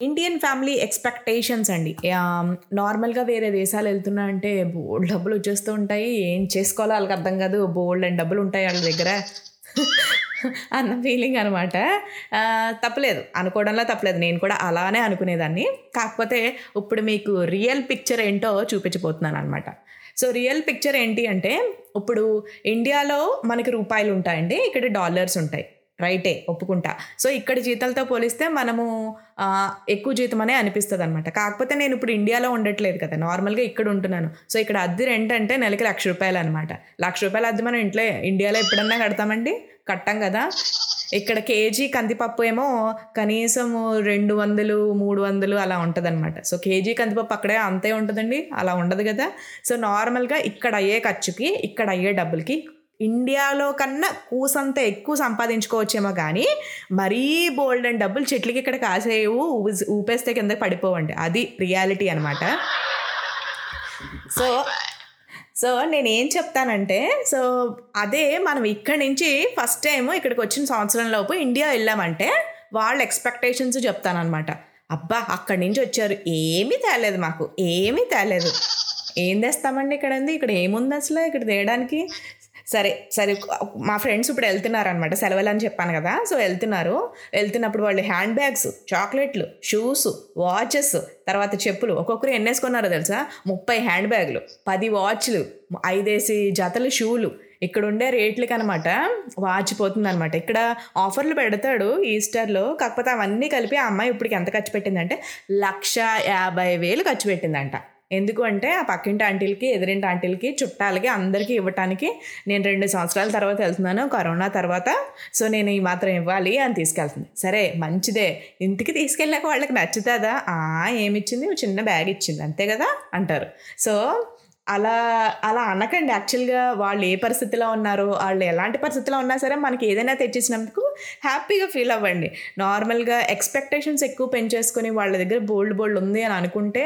Indian family expectations అండి. నార్మల్గా వేరే దేశాలు వెళ్తున్నా అంటే బోల్డ్ డబ్బులు వచ్చేస్తూ ఉంటాయి. ఏం చేసుకోవాలో వాళ్ళకి అర్థం కాదు. బోల్డ్ అండ్ డబ్బులు ఉంటాయి వాళ్ళ దగ్గర. అన్న ఫీలింగ్ అనమాట తప్పలేదు. అనుకోవడంలో తప్పలేదు. నేను కూడా అలానే అనుకునేదాన్ని. కాకపోతే ఇప్పుడు మీకు రియల్ పిక్చర్ ఏంటో చూపించబోతున్నాను అనమాట సో రియల్ పిక్చర్ ఏంటి అంటే ఇప్పుడు ఇండియాలో మనకి రూపాయలు ఉంటాయండి. ఇక్కడ డాలర్స్ ఉంటాయి. రైటే ఒప్పుకుంటా. సో ఇక్కడ జీతాలతో పోలిస్తే మనము ఎక్కువ జీతం అనే అనిపిస్తుంది అనమాట కాకపోతే నేను ఇప్పుడు ఇండియాలో ఉండట్లేదు కదా నార్మల్గా ఇక్కడ ఉంటున్నాను. సో ఇక్కడ అద్దె రెంట్ అంటే నెలకి లక్ష రూపాయలు అనమాట లక్ష రూపాయల అద్దె మనం ఇంట్లో ఇండియాలో ఎప్పుడన్నా కడతామండి? కట్టాం కదా. ఇక్కడ కేజీ కందిపప్పు ఏమో కనీసం రెండు వందలు మూడు వందలు అలా ఉంటుంది సో కేజీ కందిపప్పు అక్కడే అంతే ఉంటుందండి అలా ఉండదు కదా. సో నార్మల్గా ఇక్కడ అయ్యే ఖర్చుకి ఇక్కడ అయ్యే డబ్బులకి ఇండియాలో కన్నా కూసంత ఎక్కువ సంపాదించుకోవచ్చేమో కానీ మరీ బోల్డ్ అండ్ డబ్బులు చెట్లకి ఇక్కడ కాసేవు ఊపేస్తే కిందకి పడిపోవండి. అది రియాలిటీ అనమాట సో సో నేను ఏం చెప్తానంటే సో అదే మనం ఇక్కడి నుంచి ఫస్ట్ టైం ఇక్కడికి వచ్చిన సంవత్సరంలోపు ఇండియా వెళ్ళామంటే వాళ్ళ ఎక్స్పెక్టేషన్స్ చెప్తానమాట అబ్బా అక్కడి నుంచి వచ్చారు. ఏమీ తేలేదు మాకు. ఏమీ తేలేదు. ఏం తెస్తామండి ఇక్కడ ఇక్కడ ఏముంది అసలు? ఇక్కడ తేయడానికి? సరే సరే మా ఫ్రెండ్స్ ఇప్పుడు వెళ్తున్నారు అనమాట సెలవులు అని చెప్పాను కదా. సో వెళ్తున్నారు. వెళ్తున్నప్పుడు వాళ్ళు హ్యాండ్ బ్యాగ్స్ చాక్లెట్లు షూస్ వాచెస్ తర్వాత చెప్పులు. ఒక్కొక్కరు ఎన్నేసుకున్నారో తెలుసా? ముప్పై హ్యాండ్ బ్యాగులు పది వాచ్లు ఐదేసి జతలు షూలు. ఇక్కడ ఉండే రేట్లకి అనమాట వాచిపోతుంది అనమాట ఇక్కడ ఆఫర్లు పెడతాడు ఈస్టర్లో. కాకపోతే అవన్నీ కలిపి ఆ అమ్మాయి ఇప్పటికి ఎంత ఖర్చు పెట్టిందంటే లక్ష యాభై వేలు ఖర్చు పెట్టిందంట. ఎందుకు అంటే ఆ పక్కింటి ఆంటీలకి ఎదురింటి ఆంటీలకి చుట్టాలకి అందరికీ ఇవ్వటానికి నేను రెండు సంవత్సరాల తర్వాత వెళ్తున్నాను కరోనా తర్వాత. సో నేను ఈ మాత్రం ఇవ్వాలి అని తీసుకెళ్తుంది. సరే మంచిదే. ఇంటికి తీసుకెళ్ళాక వాళ్ళకి నచ్చుతుందా? ఆ ఏమిచ్చింది? చిన్న బ్యాగ్ ఇచ్చింది. అంతే కదా? అంటారు. సో అలా అలా అనకండి. యాక్చువల్గా వాళ్ళు ఏ పరిస్థితిలో ఉన్నారో వాళ్ళు ఎలాంటి పరిస్థితిలో ఉన్నా సరే మనకి ఏదైనా తెచ్చిచ్చినందుకు హ్యాపీగా ఫీల్ అవ్వండి. నార్మల్గా ఎక్స్పెక్టేషన్స్ ఎక్కువ పెంచేసుకొని వాళ్ళ దగ్గర బోల్డ్ బోల్డ్ ఉంది అని అనుకుంటే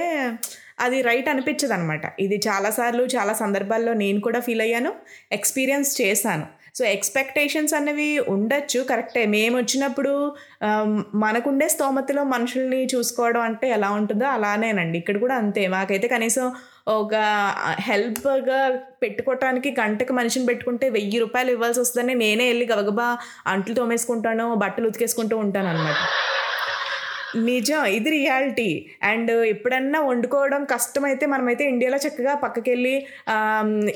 అది రైట్ అనిపించదు అనమాట ఇది చాలాసార్లు చాలా సందర్భాల్లో నేను కూడా ఫీల్ అయ్యాను ఎక్స్పీరియన్స్ చేశాను. సో ఎక్స్పెక్టేషన్స్ అనేవి ఉండొచ్చు కరెక్టే మేము వచ్చినప్పుడు మనకుండే స్తోమతలో మనుషుల్ని చూసుకోవడం అంటే ఎలా ఉంటుందో అలానేనండి. ఇక్కడ కూడా అంతే. మాకైతే కనీసం ఒక హెల్ప్గా పెట్టుకోవటానికి గంటకి మనిషిని పెట్టుకుంటే వెయ్యి రూపాయలు ఇవ్వాల్సి వస్తుందని నేనే వెళ్ళి గబగబా అంట్లు తోమేసుకుంటాను బట్టలు ఉతికేసుకుంటూ ఉంటాను అనమాట నిజం ఇది రియాలిటీ. అండ్ ఎప్పుడన్నా వండుకోవడం కష్టమైతే మనమైతే ఇండియాలో చక్కగా పక్కకెళ్ళి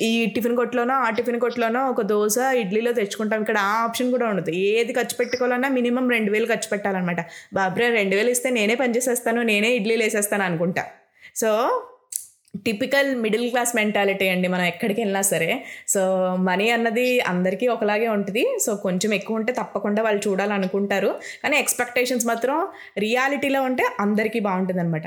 ఈ టిఫిన్ కొట్లోనో ఆ టిఫిన్ కొట్లోనో ఒక దోశ ఇడ్లీలో తెచ్చుకుంటాం. ఇక్కడ ఆ ఆప్షన్ కూడా ఉండదు. ఏది ఖర్చు పెట్టుకోవాలన్నా మినిమం రెండు వేలు ఖర్చు పెట్టాలన్నమాట. బాబ్రే రెండు వేలు ఇస్తే నేనే పనిచేసేస్తాను నేనే ఇడ్లీలు వేసేస్తాను అనుకుంటా. So typical middle class mentality అండి మనం ఎక్కడికి వెళ్ళినా సరే. సో మనీ అన్నది అందరికీ ఒకలాగే ఉంటుంది. సో కొంచెం ఎక్కువ ఉంటే తప్పకుండా వాళ్ళు చూడాలనుకుంటారు. కానీ ఎక్స్పెక్టేషన్స్ మాత్రం రియాలిటీలో ఉంటే అందరికీ బాగుంటుంది అనమాట